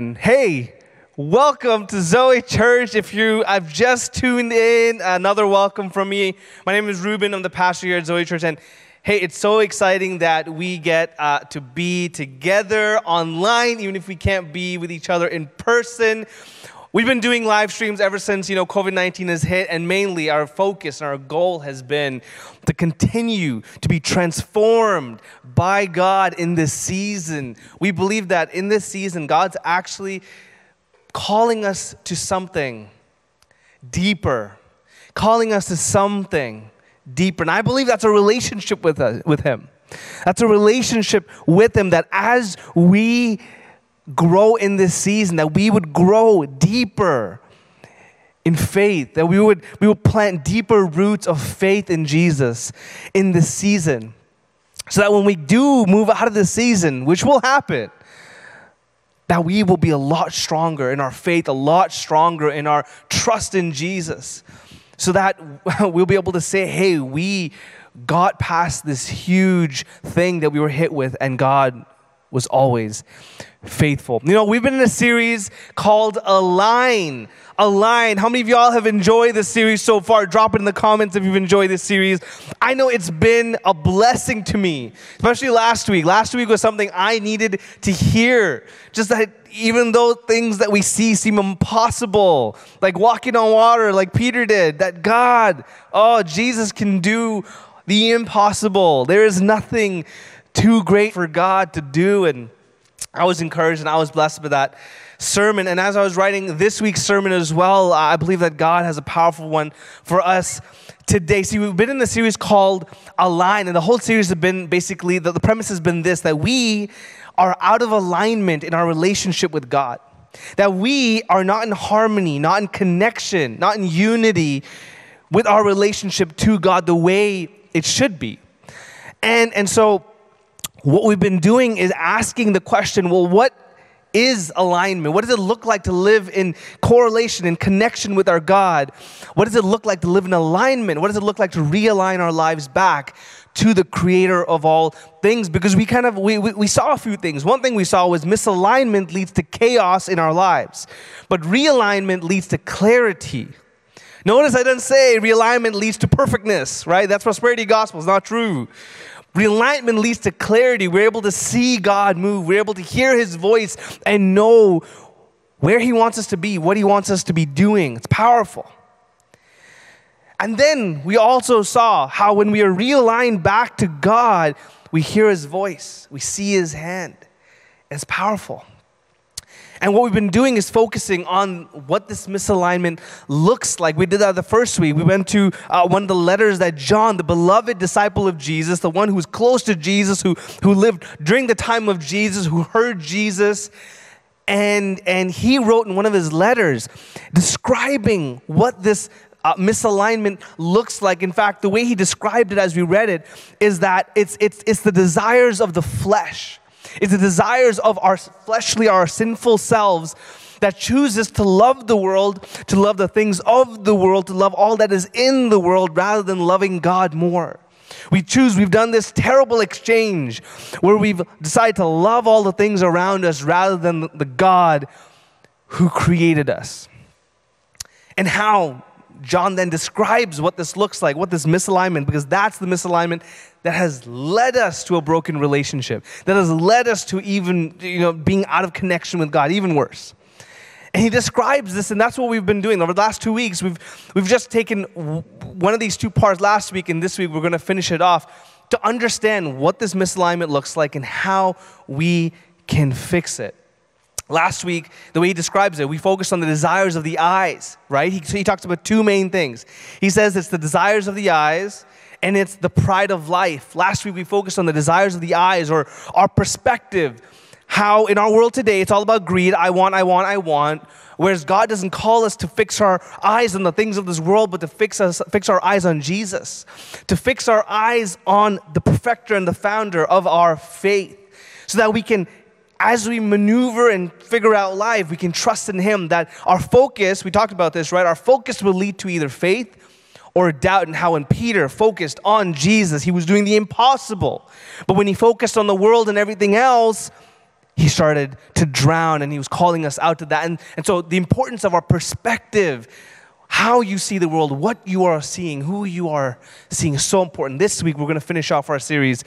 Hey, welcome to Zoe Church. If you I've just tuned in, another welcome from me. My name is Reuben. I'm the pastor here at Zoe Church, and hey, it's so exciting that we get uh, to be together online, even if we can't be with each other in person. We've been doing live streams ever since you know COVID nineteen has hit, and mainly our focus and our goal has been to continue to be transformed by God in this season. We believe that in this season, God's actually calling us to something deeper, calling us to something deeper, and I believe that's a relationship with us, with Him. That's a relationship with Him that as we grow in this season, that we would grow deeper in faith, that we would, we would plant deeper roots of faith in Jesus in this season. So that when we do move out of this season, which will happen, that we will be a lot stronger in our faith, a lot stronger in our trust in Jesus. So that we'll be able to say, hey, we got past this huge thing that we were hit with, and God was always faithful. You know, we've been in a series called Align. Align. How many of y'all have enjoyed this series so far? Drop it in the comments if you've enjoyed this series. I know it's been a blessing to me, especially last week. Last week was something I needed to hear. Just that even though things that we see seem impossible, like walking on water, like Peter did, that God, oh, Jesus can do the impossible. There is nothing too great for God to do. And I was encouraged and I was blessed by that sermon. And as I was writing this week's sermon as well, I believe that God has a powerful one for us today. See, we've been in the series called Align, and the whole series has been basically the, the premise has been this that we are out of alignment in our relationship with God. That we are not in harmony, not in connection, not in unity with our relationship to God the way it should be. And, and so what we've been doing is asking the question well, what is alignment? What does it look like to live in correlation and connection with our God? What does it look like to live in alignment? What does it look like to realign our lives back to the creator of all things? Because we kind of we, we, we saw a few things. One thing we saw was misalignment leads to chaos in our lives, but realignment leads to clarity. Notice I didn't say realignment leads to perfectness, right? That's prosperity gospel. It's not true. Realignment leads to clarity. We're able to see God move. We're able to hear His voice and know where He wants us to be, what He wants us to be doing. It's powerful. And then we also saw how when we are realigned back to God, we hear His voice, we see His hand. It's powerful. And what we've been doing is focusing on what this misalignment looks like. We did that the first week. We went to uh, one of the letters that John, the beloved disciple of Jesus, the one who was close to Jesus, who, who lived during the time of Jesus, who heard Jesus, and, and he wrote in one of his letters describing what this uh, misalignment looks like. In fact, the way he described it as we read it is that it's, it's, it's the desires of the flesh it's the desires of our fleshly, our sinful selves that chooses to love the world, to love the things of the world, to love all that is in the world rather than loving God more. We choose, we've done this terrible exchange where we've decided to love all the things around us rather than the God who created us. And how John then describes what this looks like, what this misalignment, because that's the misalignment that has led us to a broken relationship, that has led us to even, you know, being out of connection with God, even worse. And he describes this, and that's what we've been doing. Over the last two weeks, we've, we've just taken one of these two parts last week, and this week we're going to finish it off to understand what this misalignment looks like and how we can fix it. Last week, the way he describes it, we focused on the desires of the eyes, right? He, so he talks about two main things. He says it's the desires of the eyes and it's the pride of life. Last week, we focused on the desires of the eyes or our perspective. How in our world today, it's all about greed. I want, I want, I want. Whereas God doesn't call us to fix our eyes on the things of this world, but to fix, us, fix our eyes on Jesus, to fix our eyes on the perfecter and the founder of our faith, so that we can as we maneuver and figure out life, we can trust in Him that our focus, we talked about this, right? Our focus will lead to either faith or doubt. And how when Peter focused on Jesus, he was doing the impossible. But when he focused on the world and everything else, he started to drown and he was calling us out to that. And, and so, the importance of our perspective, how you see the world, what you are seeing, who you are seeing is so important. This week, we're going to finish off our series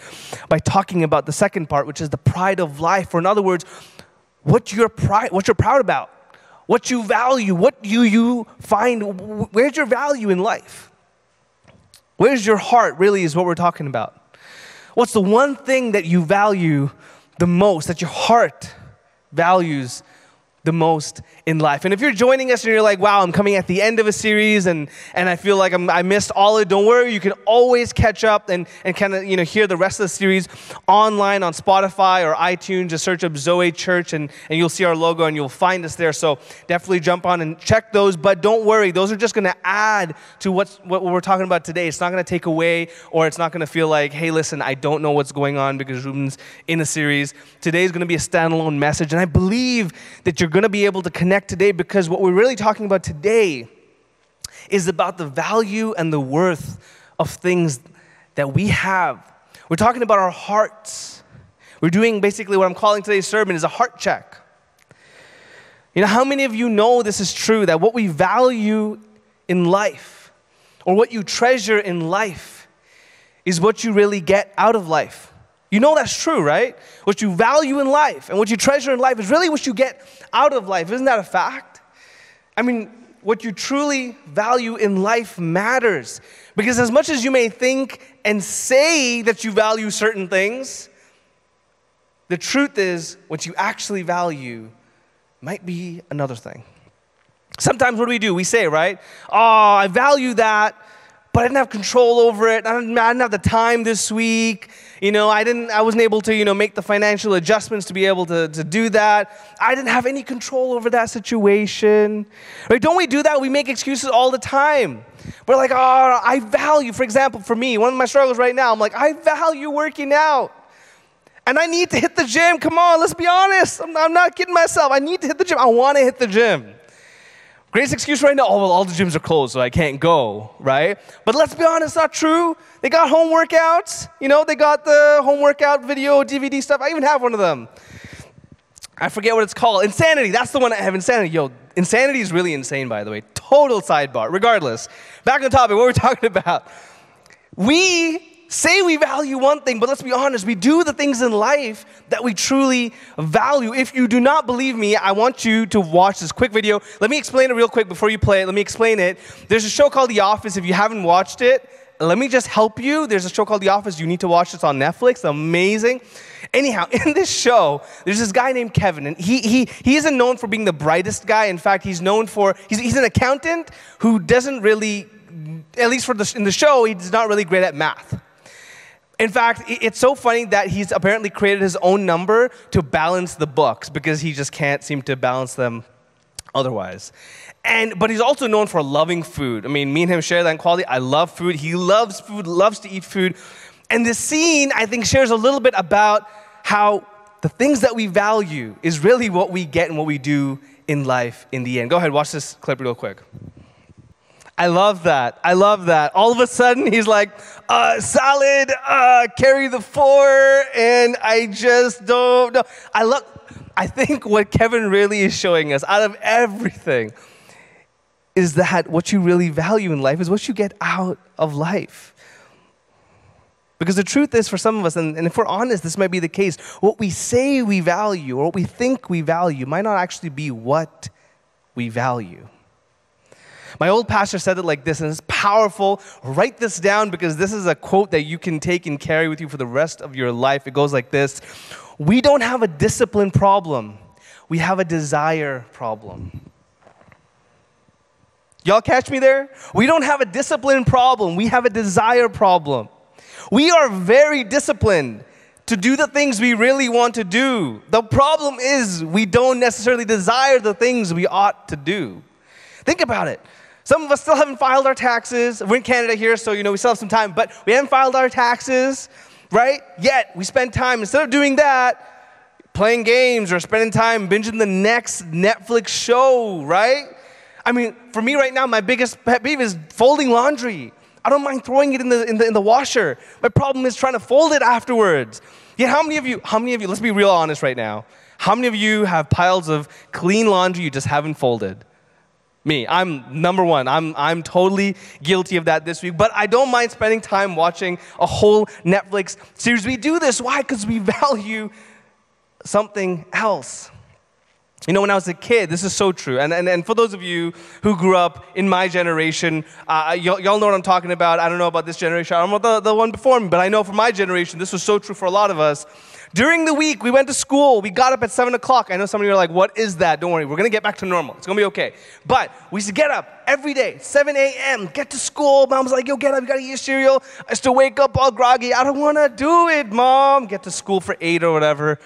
by talking about the second part, which is the pride of life. Or, in other words, what you're, pride, what you're proud about, what you value, what you, you find, where's your value in life? Where's your heart, really, is what we're talking about. What's the one thing that you value the most, that your heart values the most in life. And if you're joining us and you're like, wow, I'm coming at the end of a series and, and I feel like I'm, i missed all of it, don't worry. You can always catch up and, and kind of you know, hear the rest of the series online on Spotify or iTunes. Just search up Zoe Church and, and you'll see our logo and you'll find us there. So definitely jump on and check those. But don't worry, those are just going to add to what's, what we're talking about today. It's not going to take away or it's not going to feel like, hey, listen, I don't know what's going on because Reuben's in a series. Today is going to be a standalone message. And I believe that you're going to be able to connect today because what we're really talking about today is about the value and the worth of things that we have. We're talking about our hearts. We're doing basically what I'm calling today's sermon is a heart check. You know, how many of you know this is true that what we value in life or what you treasure in life is what you really get out of life? You know that's true, right? What you value in life and what you treasure in life is really what you get out of life. Isn't that a fact? I mean, what you truly value in life matters. Because as much as you may think and say that you value certain things, the truth is what you actually value might be another thing. Sometimes what do we do? We say, right? Oh, I value that, but I didn't have control over it. I didn't, I didn't have the time this week. You know, I didn't, I wasn't able to, you know, make the financial adjustments to be able to, to do that. I didn't have any control over that situation. Right? Don't we do that? We make excuses all the time. We're like, oh, I value, for example, for me, one of my struggles right now, I'm like, I value working out. And I need to hit the gym. Come on, let's be honest. I'm, I'm not kidding myself. I need to hit the gym. I want to hit the gym. Greatest excuse right now, oh, well, all the gyms are closed, so I can't go, right? But let's be honest, not true. They got home workouts, you know, they got the home workout video, DVD stuff. I even have one of them. I forget what it's called. Insanity, that's the one I have. Insanity. Yo, insanity is really insane, by the way. Total sidebar. Regardless, back on the topic, what we're talking about. We say we value one thing, but let's be honest, we do the things in life that we truly value. If you do not believe me, I want you to watch this quick video. Let me explain it real quick before you play it. Let me explain it. There's a show called The Office. If you haven't watched it, let me just help you. There's a show called The Office. You need to watch this on Netflix. Amazing. Anyhow, in this show, there's this guy named Kevin, and he, he, he isn't known for being the brightest guy. In fact, he's known for, he's, he's an accountant who doesn't really, at least for the, in the show, he's not really great at math. In fact, it's so funny that he's apparently created his own number to balance the books because he just can't seem to balance them otherwise. And but he's also known for loving food. I mean, me and him share that quality. I love food. He loves food, loves to eat food. And this scene, I think, shares a little bit about how the things that we value is really what we get and what we do in life in the end. Go ahead, watch this clip real quick. I love that. I love that. All of a sudden, he's like, uh, salad, uh, carry the four, and I just don't know. I love, I think what Kevin really is showing us out of everything is that what you really value in life is what you get out of life. Because the truth is, for some of us, and, and if we're honest, this might be the case, what we say we value or what we think we value might not actually be what we value. My old pastor said it like this, and it's powerful. Write this down because this is a quote that you can take and carry with you for the rest of your life. It goes like this We don't have a discipline problem, we have a desire problem. Y'all catch me there? We don't have a discipline problem, we have a desire problem. We are very disciplined to do the things we really want to do. The problem is we don't necessarily desire the things we ought to do. Think about it. Some of us still haven't filed our taxes. We're in Canada here, so you know we still have some time, but we haven't filed our taxes, right? Yet we spend time instead of doing that, playing games or spending time binging the next Netflix show, right? I mean, for me right now, my biggest pet peeve is folding laundry. I don't mind throwing it in the, in the, in the washer. My problem is trying to fold it afterwards. Yet, how many of you, how many of you, let's be real honest right now, How many of you have piles of clean laundry you just haven't folded? Me, I'm number one. I'm, I'm totally guilty of that this week, but I don't mind spending time watching a whole Netflix series. We do this. Why? Because we value something else. You know, when I was a kid, this is so true. And, and, and for those of you who grew up in my generation, uh, y'all, y'all know what I'm talking about. I don't know about this generation. I don't know about the, the one before me, but I know for my generation, this was so true for a lot of us. During the week, we went to school. We got up at 7 o'clock. I know some of you are like, what is that? Don't worry, we're going to get back to normal. It's going to be okay. But we used to get up every day, 7 a.m., get to school. Mom was like, yo, get up, you got to eat cereal. I used to wake up all groggy. I don't want to do it, Mom. Get to school for 8 or whatever.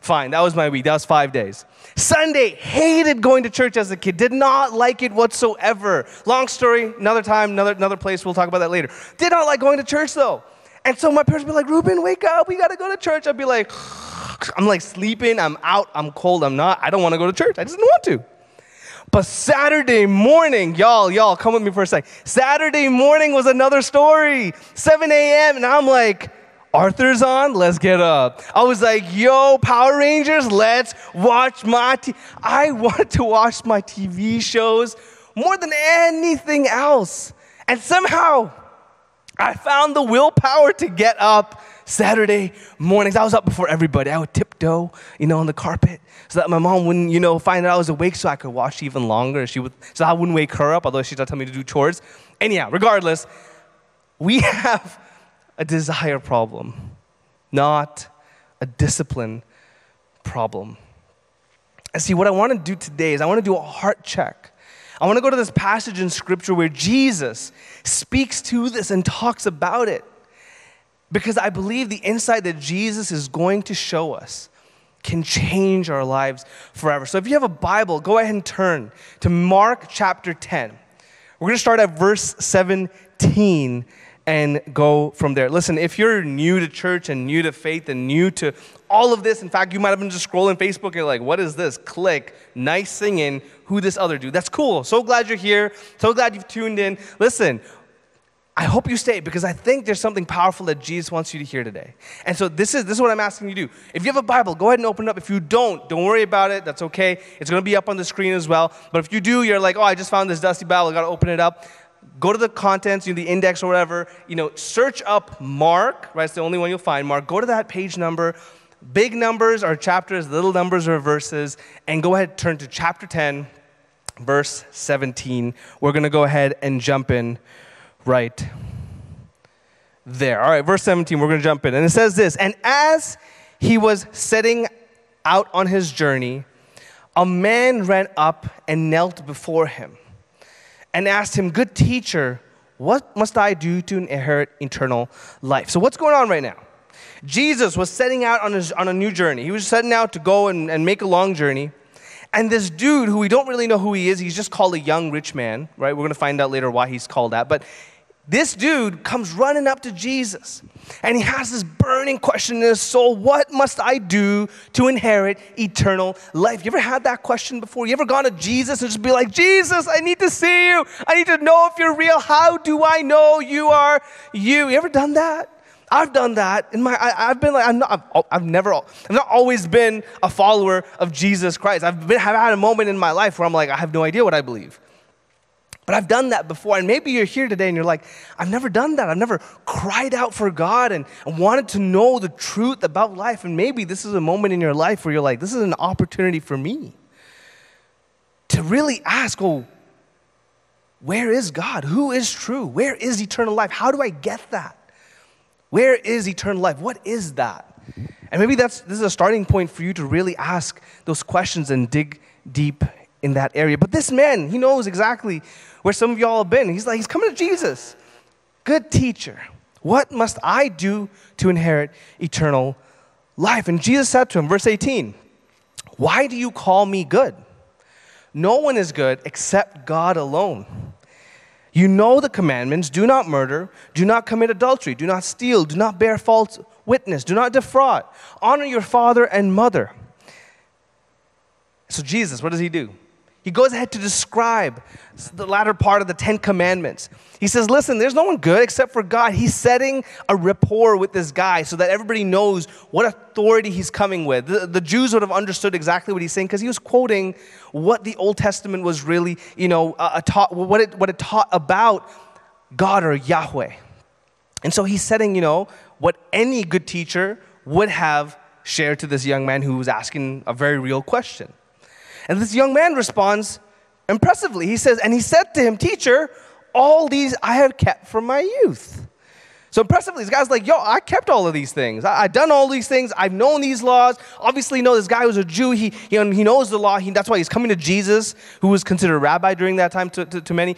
Fine, that was my week. That was five days. Sunday, hated going to church as a kid, did not like it whatsoever. Long story, another time, another, another place, we'll talk about that later. Did not like going to church though. And so my parents would be like, Reuben, wake up, we gotta go to church. I'd be like, I'm like sleeping, I'm out, I'm cold, I'm not, I don't wanna go to church. I just didn't want to. But Saturday morning, y'all, y'all, come with me for a sec. Saturday morning was another story. 7 a.m., and I'm like, Arthur's on, let's get up. I was like, yo, Power Rangers, let's watch my t-. I wanted to watch my TV shows more than anything else. And somehow, I found the willpower to get up Saturday mornings. I was up before everybody. I would tiptoe, you know, on the carpet so that my mom wouldn't, you know, find out I was awake so I could watch even longer. She would, so I wouldn't wake her up, although she'd tell me to do chores. Anyhow, regardless, we have a desire problem, not a discipline problem. And see, what I want to do today is I want to do a heart check. I want to go to this passage in scripture where Jesus speaks to this and talks about it. Because I believe the insight that Jesus is going to show us can change our lives forever. So if you have a Bible, go ahead and turn to Mark chapter 10. We're going to start at verse 17 and go from there. Listen, if you're new to church and new to faith and new to all of this, in fact, you might have been just scrolling Facebook and you're like, what is this? Click, nice singing, who this other dude? That's cool. So glad you're here. So glad you've tuned in. Listen, I hope you stay because I think there's something powerful that Jesus wants you to hear today. And so this is this is what I'm asking you to do. If you have a Bible, go ahead and open it up. If you don't, don't worry about it. That's okay. It's going to be up on the screen as well. But if you do, you're like, "Oh, I just found this dusty Bible. I got to open it up." Go to the contents, you know, the index or whatever, you know, search up Mark, right? It's the only one you'll find. Mark, go to that page number. Big numbers are chapters, little numbers are verses, and go ahead turn to chapter 10, verse 17. We're going to go ahead and jump in right there. All right, verse 17, we're going to jump in. And it says this And as he was setting out on his journey, a man ran up and knelt before him and asked him, Good teacher, what must I do to inherit eternal life? So, what's going on right now? Jesus was setting out on, his, on a new journey. He was setting out to go and, and make a long journey. And this dude, who we don't really know who he is, he's just called a young rich man, right? We're going to find out later why he's called that. But this dude comes running up to Jesus and he has this burning question in his soul What must I do to inherit eternal life? You ever had that question before? You ever gone to Jesus and just be like, Jesus, I need to see you. I need to know if you're real. How do I know you are you? You ever done that? I've done that in my. I, have been like I'm not. I've, I've, never. I've not always been a follower of Jesus Christ. I've been. I've had a moment in my life where I'm like, I have no idea what I believe. But I've done that before. And maybe you're here today and you're like, I've never done that. I've never cried out for God and, wanted to know the truth about life. And maybe this is a moment in your life where you're like, this is an opportunity for me to really ask, oh, where is God? Who is true? Where is eternal life? How do I get that? Where is eternal life? What is that? And maybe that's this is a starting point for you to really ask those questions and dig deep in that area. But this man, he knows exactly where some of y'all have been. He's like, he's coming to Jesus. Good teacher, what must I do to inherit eternal life? And Jesus said to him, verse 18, Why do you call me good? No one is good except God alone. You know the commandments do not murder, do not commit adultery, do not steal, do not bear false witness, do not defraud, honor your father and mother. So, Jesus, what does he do? He goes ahead to describe the latter part of the Ten Commandments. He says, Listen, there's no one good except for God. He's setting a rapport with this guy so that everybody knows what authority he's coming with. The, the Jews would have understood exactly what he's saying because he was quoting what the Old Testament was really, you know, uh, taught, what it, what it taught about God or Yahweh. And so he's setting, you know, what any good teacher would have shared to this young man who was asking a very real question. And this young man responds impressively. He says, And he said to him, Teacher, all these I have kept from my youth. So impressively, this guy's like, Yo, I kept all of these things. I, have done all these things. I've known these laws. Obviously, you know this guy was a Jew. He, you um, know, he knows the law. He, that's why he's coming to Jesus, who was considered a rabbi during that time to, to, to many.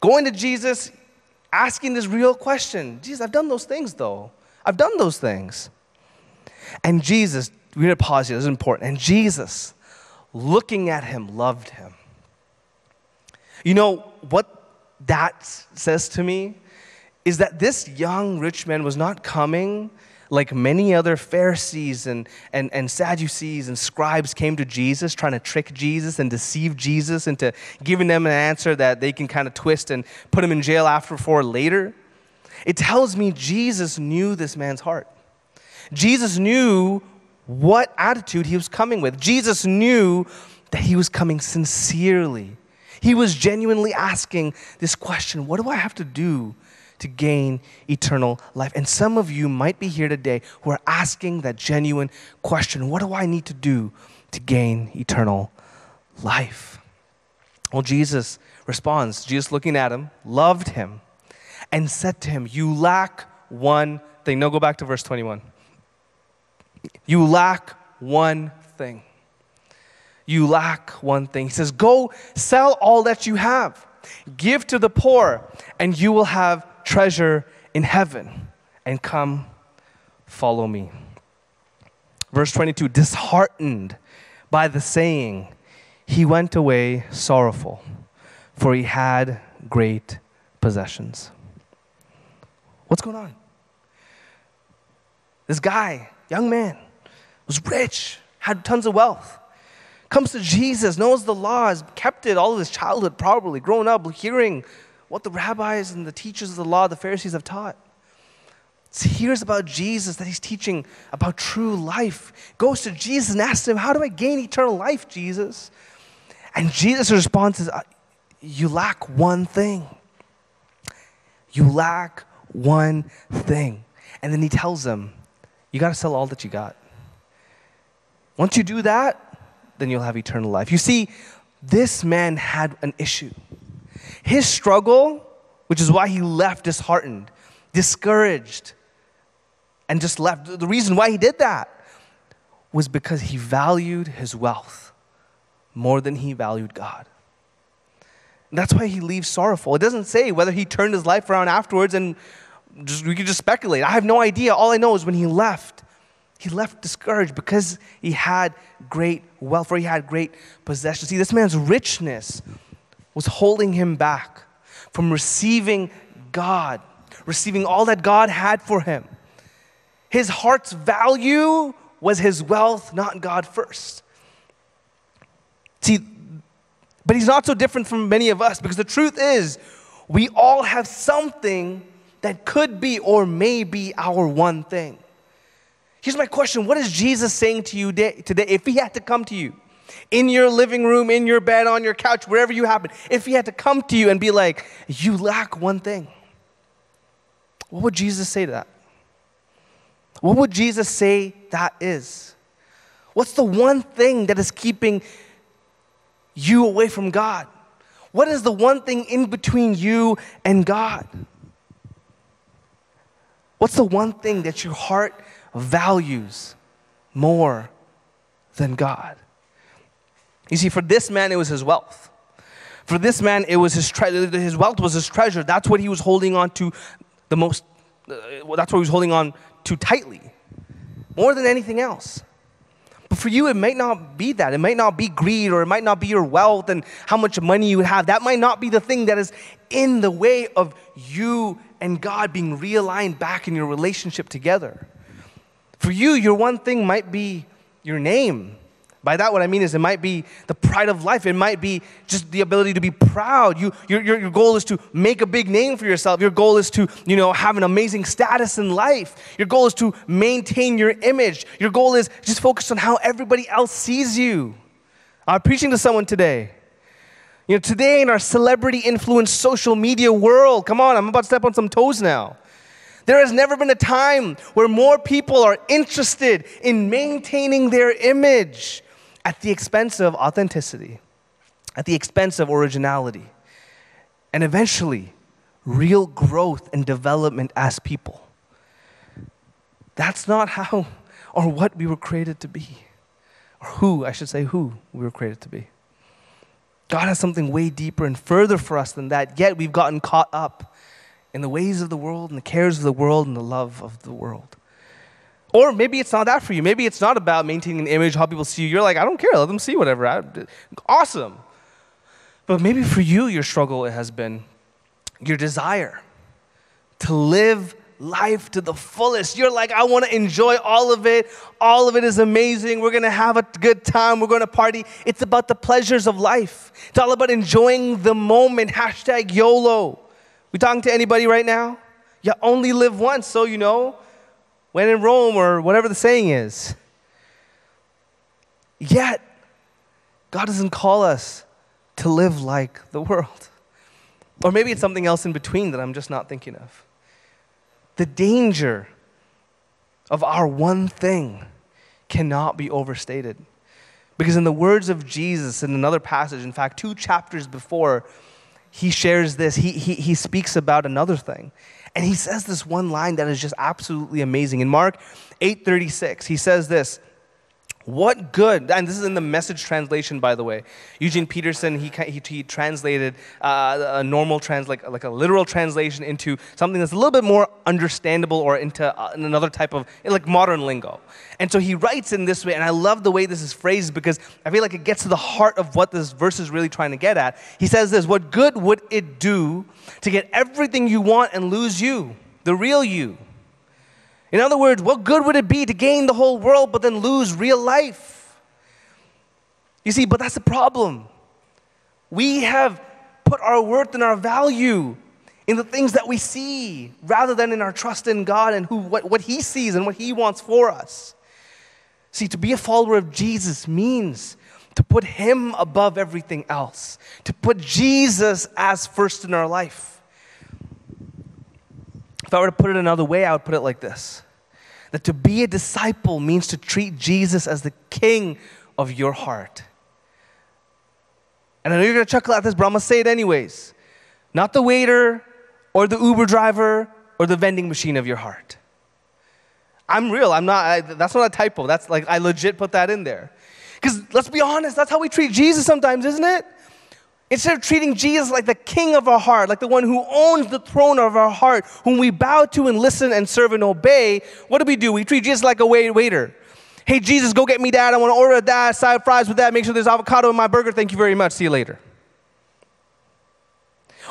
Going to Jesus, asking this real question Jesus, I've done those things though. I've done those things. And Jesus, we're going to pause here, this is important. And Jesus, looking at him, loved him. You know what that says to me? Is that this young rich man was not coming like many other Pharisees and, and, and Sadducees and scribes came to Jesus, trying to trick Jesus and deceive Jesus into giving them an answer that they can kind of twist and put him in jail after for later. It tells me Jesus knew this man's heart. Jesus knew what attitude he was coming with. Jesus knew that he was coming sincerely. He was genuinely asking this question What do I have to do to gain eternal life? And some of you might be here today who are asking that genuine question What do I need to do to gain eternal life? Well, Jesus responds. Jesus, looking at him, loved him and said to him, You lack one thing. No, go back to verse 21. You lack one thing. You lack one thing. He says, Go sell all that you have, give to the poor, and you will have treasure in heaven. And come, follow me. Verse 22 Disheartened by the saying, he went away sorrowful, for he had great possessions. What's going on? This guy, young man, was rich, had tons of wealth. Comes to Jesus, knows the law, has kept it all of his childhood probably, grown up hearing what the rabbis and the teachers of the law, the Pharisees have taught. Hears about Jesus, that he's teaching about true life. Goes to Jesus and asks him, How do I gain eternal life, Jesus? And Jesus' response is, uh, You lack one thing. You lack one thing. And then he tells them, You got to sell all that you got. Once you do that, then you'll have eternal life. You see, this man had an issue. His struggle, which is why he left disheartened, discouraged, and just left. The reason why he did that was because he valued his wealth more than he valued God. And that's why he leaves sorrowful. It doesn't say whether he turned his life around afterwards, and just, we can just speculate. I have no idea. All I know is when he left, he left discouraged because he had great wealth or he had great possessions. See, this man's richness was holding him back from receiving God, receiving all that God had for him. His heart's value was his wealth, not God first. See, but he's not so different from many of us because the truth is, we all have something that could be or may be our one thing. Here's my question What is Jesus saying to you today if he had to come to you? In your living room, in your bed, on your couch, wherever you happen, if he had to come to you and be like, You lack one thing, what would Jesus say to that? What would Jesus say that is? What's the one thing that is keeping you away from God? What is the one thing in between you and God? What's the one thing that your heart values more than God. You see, for this man, it was his wealth. For this man, it was his treasure. His wealth was his treasure. That's what he was holding on to the most. Uh, that's what he was holding on to tightly, more than anything else. But for you, it might not be that. It might not be greed, or it might not be your wealth and how much money you have. That might not be the thing that is in the way of you and God being realigned back in your relationship together. For you, your one thing might be your name, By that, what I mean is it might be the pride of life. It might be just the ability to be proud. You, your, your, your goal is to make a big name for yourself. Your goal is to, you know, have an amazing status in life. Your goal is to maintain your image. Your goal is just focus on how everybody else sees you. I'm preaching to someone today. You know, today in our celebrity influenced social media world, come on, I'm about to step on some toes now. There has never been a time where more people are interested in maintaining their image at the expense of authenticity, at the expense of originality, and eventually real growth and development as people. That's not how or what we were created to be, or who, I should say, who we were created to be. God has something way deeper and further for us than that, yet we've gotten caught up in the ways of the world and the cares of the world and the love of the world. Or maybe it's not that for you. Maybe it's not about maintaining an image, how people see you. You're like, I don't care, let them see whatever. I, awesome. But maybe for you, your struggle has been your desire to live life to the fullest. You're like, I want to enjoy all of it. All of it is amazing. We're going to have a good time. We're going to party. It's about the pleasures of life. It's all about enjoying the moment. Hashtag YOLO. We talking to anybody right now? You only live once, so you know, when in Rome or whatever the saying is. Yet, God doesn't call us to live like the world. Or maybe it's something else in between that I'm just not thinking of. The danger of our one thing cannot be overstated. Because, in the words of Jesus in another passage, in fact, two chapters before, he shares this. He, he, he speaks about another thing. And he says this one line that is just absolutely amazing. In Mark 8:36, he says this. What good, and this is in the message translation, by the way. Eugene Peterson, he, he, he translated uh, a normal trans, like, like a literal translation into something that's a little bit more understandable or into uh, another type of, like modern lingo. And so he writes in this way, and I love the way this is phrased because I feel like it gets to the heart of what this verse is really trying to get at. He says this What good would it do to get everything you want and lose you, the real you? In other words, what good would it be to gain the whole world but then lose real life? You see, but that's the problem. We have put our worth and our value in the things that we see rather than in our trust in God and who, what, what He sees and what He wants for us. See, to be a follower of Jesus means to put Him above everything else, to put Jesus as first in our life. If I were to put it another way, I would put it like this that to be a disciple means to treat Jesus as the king of your heart. And I know you're going to chuckle at this, but I'm going to say it anyways. Not the waiter or the Uber driver or the vending machine of your heart. I'm real. I'm not, I, that's not a typo. That's like, I legit put that in there. Because let's be honest, that's how we treat Jesus sometimes, isn't it? Instead of treating Jesus like the king of our heart, like the one who owns the throne of our heart, whom we bow to and listen and serve and obey, what do we do? We treat Jesus like a waiter. Hey, Jesus, go get me that. I want to order that, side fries with that. Make sure there's avocado in my burger. Thank you very much. See you later.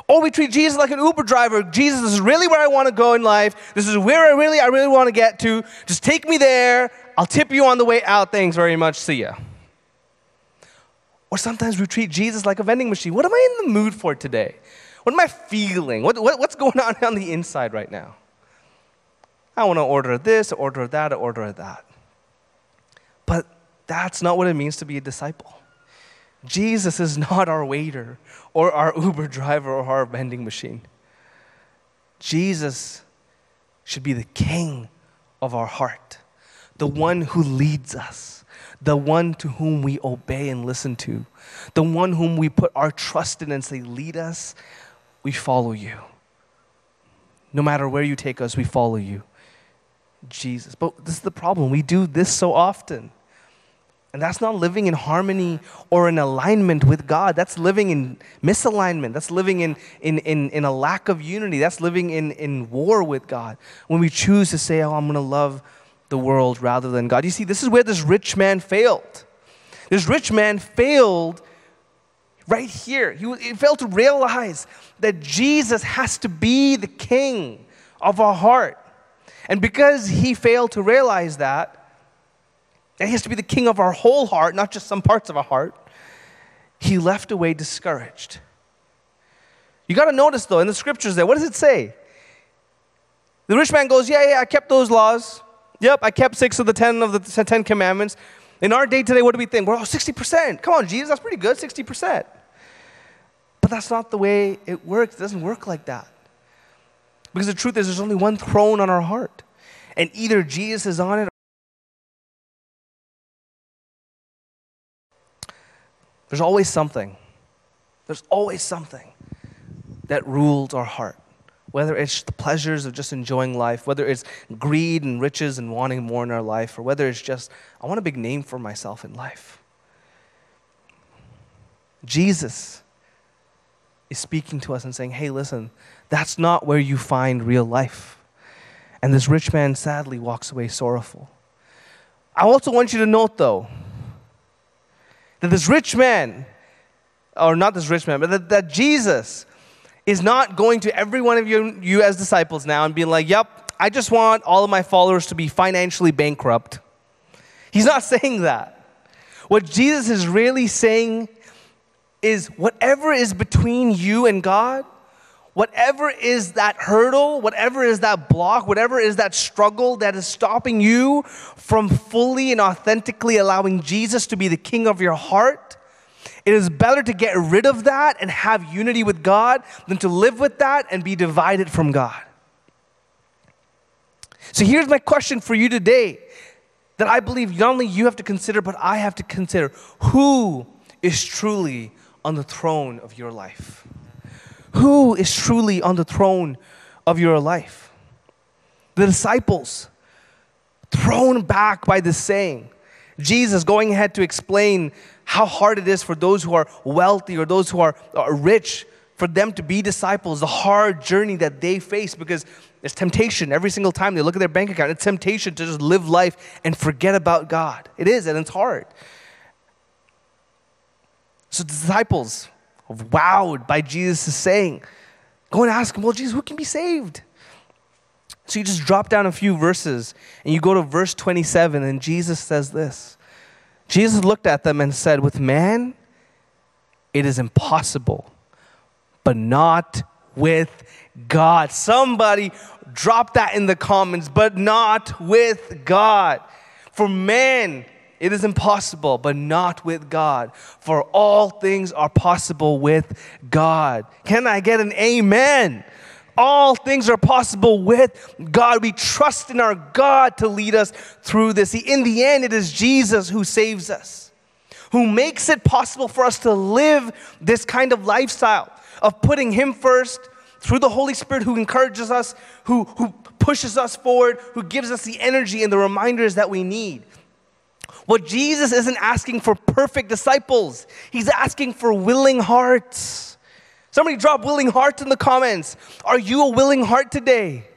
Or we treat Jesus like an Uber driver. Jesus, this is really where I want to go in life. This is where I really, I really want to get to. Just take me there. I'll tip you on the way out. Thanks very much. See ya. Or sometimes we treat Jesus like a vending machine. What am I in the mood for today? What am I feeling? What, what, what's going on on the inside right now? I want to order this, order that, order that. But that's not what it means to be a disciple. Jesus is not our waiter or our Uber driver or our vending machine. Jesus should be the king of our heart, the one who leads us the one to whom we obey and listen to, the one whom we put our trust in and say, Lead us, we follow you. No matter where you take us, we follow you. Jesus. But this is the problem. We do this so often. And that's not living in harmony or in alignment with God. That's living in misalignment. That's living in, in, in, in a lack of unity. That's living in, in war with God. When we choose to say, Oh, I'm going to love the world rather than God. You see, this is where this rich man failed. This rich man failed right here. He, he failed to realize that Jesus has to be the king of our heart. And because he failed to realize that, that he has to be the king of our whole heart, not just some parts of our heart, he left away discouraged. You got to notice though, in the scriptures there, what does it say? The rich man goes, Yeah, yeah, I kept those laws. Yep, I kept six of the ten of the ten commandments. In our day today, what do we think? We're all 60%. Come on, Jesus, that's pretty good, 60%. But that's not the way it works. It doesn't work like that. Because the truth is, there's only one throne on our heart. And either Jesus is on it There's always something. There's always something that rules our heart. Whether it's the pleasures of just enjoying life, whether it's greed and riches and wanting more in our life, or whether it's just, I want a big name for myself in life. Jesus is speaking to us and saying, hey, listen, that's not where you find real life. And this rich man sadly walks away sorrowful. I also want you to note, though, that this rich man, or not this rich man, but that, that Jesus is not going to every one of you, you as disciples now and being like, yep, I just want all of my followers to be financially bankrupt. He's not saying that. What Jesus is really saying is whatever is between you and God, whatever is that hurdle, whatever is that block, whatever is that struggle that is stopping you from fully and authentically allowing Jesus to be the king of your heart, it is better to get rid of that and have unity with God than to live with that and be divided from God. So here's my question for you today that I believe not only you have to consider, but I have to consider who is truly on the throne of your life? Who is truly on the throne of your life? The disciples, thrown back by this saying. Jesus going ahead to explain how hard it is for those who are wealthy or those who are, are rich for them to be disciples, the hard journey that they face because it's temptation every single time they look at their bank account. It's temptation to just live life and forget about God. It is, and it's hard. So disciples, wowed by Jesus' saying, go and ask him, well, Jesus, who can be saved? So you just drop down a few verses and you go to verse 27, and Jesus says this Jesus looked at them and said, With man, it is impossible, but not with God. Somebody drop that in the comments, but not with God. For man, it is impossible, but not with God. For all things are possible with God. Can I get an amen? All things are possible with God. We trust in our God to lead us through this. In the end, it is Jesus who saves us, who makes it possible for us to live this kind of lifestyle of putting Him first through the Holy Spirit who encourages us, who, who pushes us forward, who gives us the energy and the reminders that we need. What Jesus isn't asking for perfect disciples, He's asking for willing hearts. Somebody drop willing hearts in the comments. Are you a willing heart today?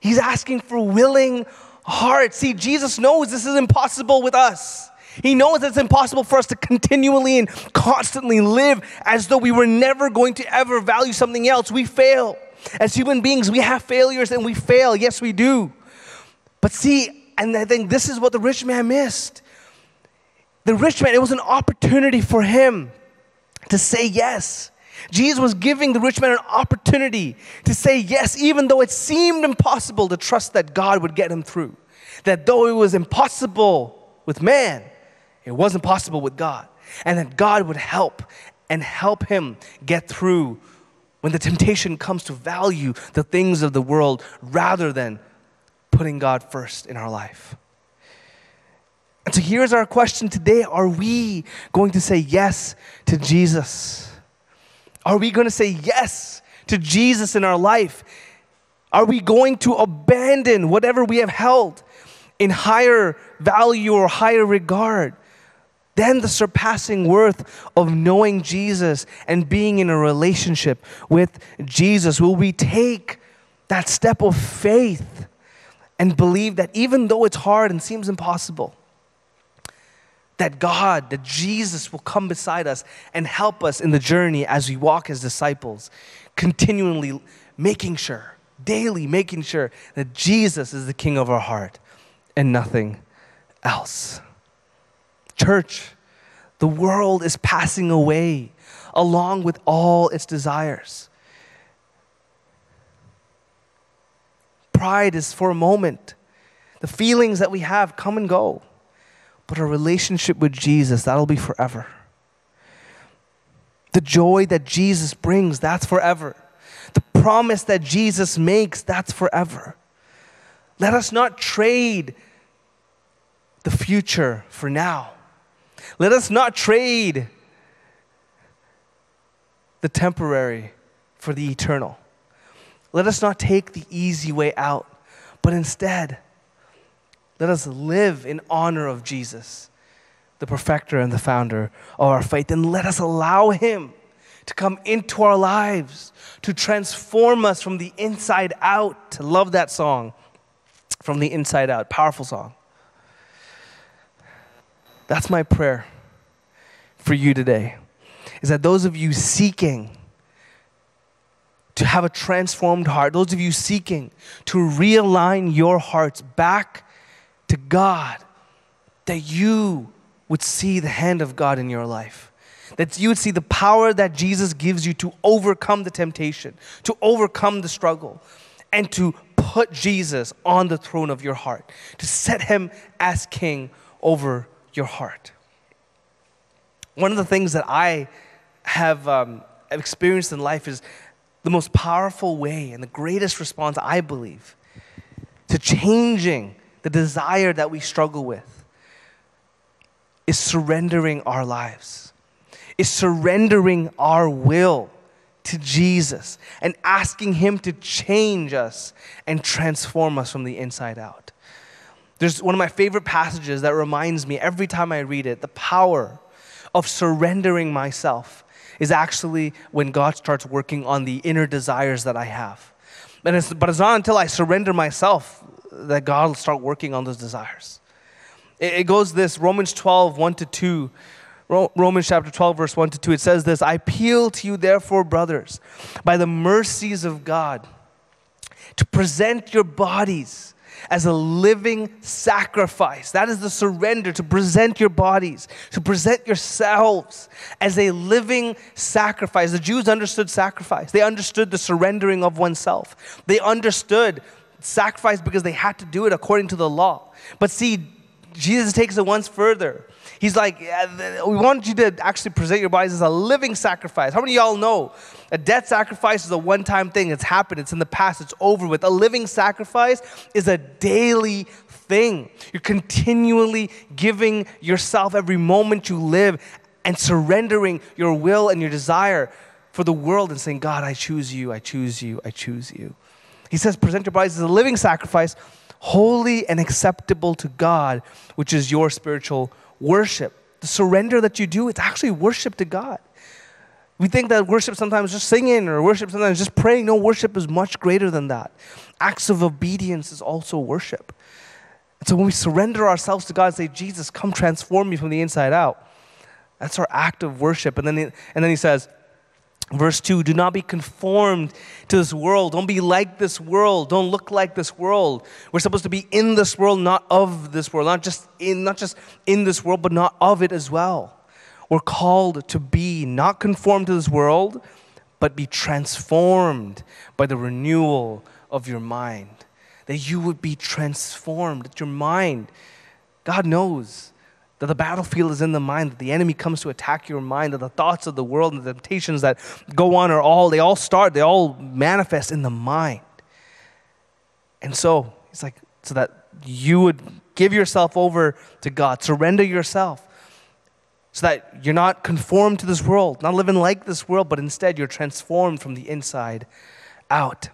He's asking for willing hearts. See, Jesus knows this is impossible with us. He knows it's impossible for us to continually and constantly live as though we were never going to ever value something else. We fail. As human beings, we have failures and we fail. Yes, we do. But see, and I think this is what the rich man missed. The rich man, it was an opportunity for him to say yes. Jesus was giving the rich man an opportunity to say yes, even though it seemed impossible to trust that God would get him through. That though it was impossible with man, it wasn't possible with God. And that God would help and help him get through when the temptation comes to value the things of the world rather than putting God first in our life. And so here's our question today Are we going to say yes to Jesus? Are we going to say yes to Jesus in our life? Are we going to abandon whatever we have held in higher value or higher regard than the surpassing worth of knowing Jesus and being in a relationship with Jesus? Will we take that step of faith and believe that even though it's hard and seems impossible, that God, that Jesus will come beside us and help us in the journey as we walk as disciples, continually making sure, daily making sure that Jesus is the king of our heart and nothing else. Church, the world is passing away along with all its desires. Pride is for a moment. The feelings that we have come and go. But a relationship with Jesus, that'll be forever. The joy that Jesus brings, that's forever. The promise that Jesus makes, that's forever. Let us not trade the future for now. Let us not trade the temporary for the eternal. Let us not take the easy way out, but instead, let us live in honor of Jesus, the perfecter and the founder of our faith, and let us allow Him to come into our lives, to transform us from the inside out. To love that song, from the inside out. Powerful song. That's my prayer for you today. Is that those of you seeking to have a transformed heart, those of you seeking to realign your hearts back to God, that you would see the hand of God in your life. That you would see the power that Jesus gives you to overcome the temptation, to overcome the struggle, and to put Jesus on the throne of your heart, to set him as king over your heart. One of the things that I have um, experienced in life is the most powerful way and the greatest response, I believe, to changing the desire that we struggle with is surrendering our lives, is surrendering our will to Jesus and asking Him to change us and transform us from the inside out. There's one of my favorite passages that reminds me every time I read it the power of surrendering myself is actually when God starts working on the inner desires that I have. And It's, but it's not until I surrender myself that God will start working on those desires. It, goes this Romans 12, 1 to 2. Romans chapter 12, verse 1 to 2. It says this I appeal to you, therefore, brothers, by the mercies of God, to present your bodies as a living sacrifice. That is the surrender to present your bodies, to present yourselves as a living sacrifice. The Jews understood sacrifice, they understood the surrendering of oneself. They understood sacrifice because they had to do it according to the law. But see, Jesus takes it once further. He's like, we want you to actually present your bodies as a living sacrifice. How many of y'all know a death sacrifice is a one time thing? It's happened, it's in the past, it's over with. A living sacrifice is a daily thing. You're continually giving yourself every moment you live and surrendering your will and your desire for the world and saying, God, I choose you, I choose you, I choose you. He says, present your bodies as a living sacrifice, holy and acceptable to God, which is your spiritual worship. The surrender that you do, it's actually worship to God. We think that worship sometimes just singing or worship sometimes just praying. No, worship is much greater than that. Acts of obedience is also worship. And so when we surrender ourselves to God and say, Jesus, come transform me from the inside out, that's our act of worship. And then he, and then he says, Verse 2 Do not be conformed to this world. Don't be like this world. Don't look like this world. We're supposed to be in this world, not of this world. Not just in, not just in this world, but not of it as well. We're called to be not conformed to this world, but be transformed by the renewal of your mind. That you would be transformed, that your mind, God knows that the battlefield is in the mind, that the enemy comes to attack your mind, that the thoughts of the world and the temptations that go on are all, they all start, they all manifest in the mind. And so, it's like, so that you would give yourself over to God, surrender yourself, so that you're not conformed to this world, not living like this world, but instead you're transformed from the inside out.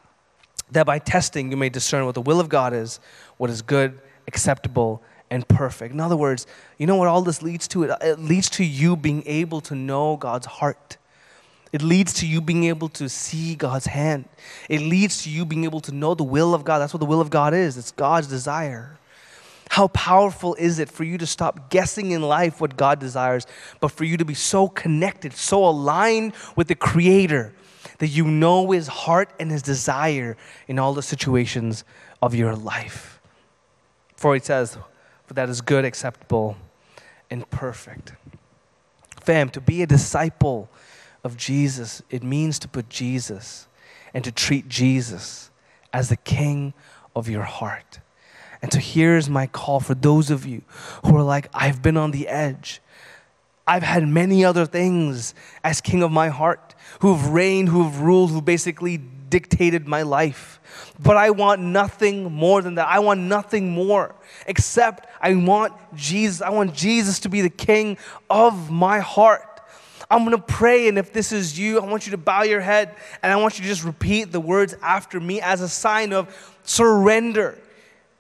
That by testing you may discern what the will of God is, what is good, acceptable, and perfect. In other words, you know what all this leads to? It, it leads to you being able to know God's heart. It leads to you being able to see God's hand. It leads to you being able to know the will of God. That's what the will of God is it's God's desire. How powerful is it for you to stop guessing in life what God desires, but for you to be so connected, so aligned with the Creator that you know His heart and His desire in all the situations of your life? For He says, for that is good, acceptable, and perfect. Fam, to be a disciple of Jesus, it means to put Jesus and to treat Jesus as the king of your heart. And so here's my call for those of you who are like, I've been on the edge. I've had many other things as king of my heart, who have reigned, who have ruled, who basically dictated my life. But I want nothing more than that. I want nothing more except I want Jesus. I want Jesus to be the king of my heart. I'm going to pray, and if this is you, I want you to bow your head and I want you to just repeat the words after me as a sign of surrender.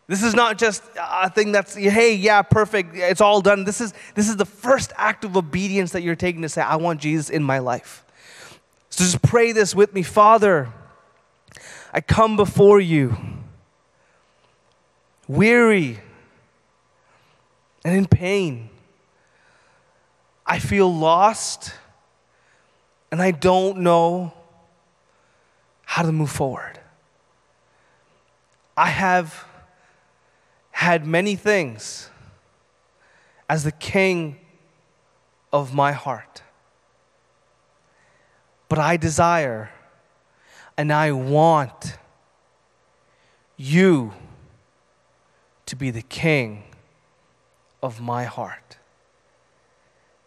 This is not just a thing that's, hey, yeah, perfect, it's all done. This is, this is the first act of obedience that you're taking to say, I want Jesus in my life. So just pray this with me Father, I come before you, weary and in pain. I feel lost and I don't know how to move forward. I have had many things as the king of my heart. But I desire and I want you to be the king of my heart.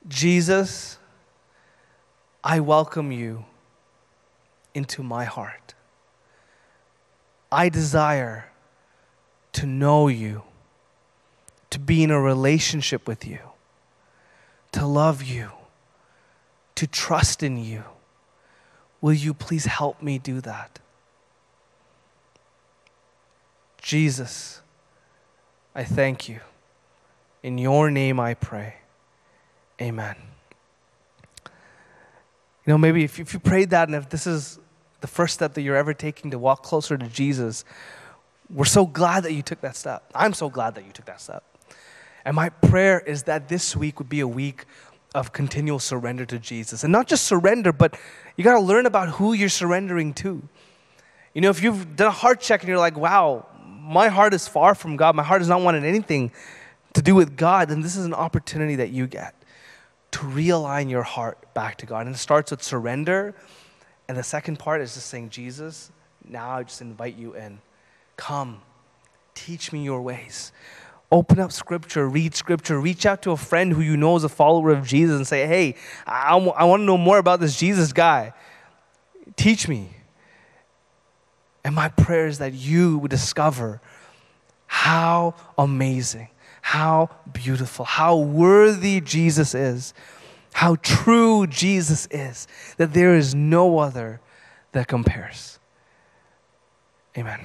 Jesus, I welcome you into my heart. I desire to know you, to be in a relationship with you, to love you, to trust in you. Will you please help me do that? Jesus, I thank you. In your name I pray. Amen. You know, maybe if, if you prayed that and if this is the first step that you're ever taking to walk closer to Jesus, we're so glad that you took that step. I'm so glad that you took that step. And my prayer is that this week would be a week of continual surrender to Jesus. And not just surrender, but you got to learn about who you're surrendering to. You know, if you've done a heart check and you're like, wow, my heart is far from God, my heart is not wanting anything to do with God, then this is an opportunity that you get to realign your heart back to God. And it starts with surrender. And the second part is just saying, Jesus, now I just invite you in. Come, teach me your ways. Open up scripture, read scripture, reach out to a friend who you know is a follower of Jesus and say, hey, I, I want to know more about this Jesus guy. Teach me. And my prayer is that you would discover how amazing, how beautiful, how worthy Jesus is, how true Jesus is, that there is no other that compares. Amen.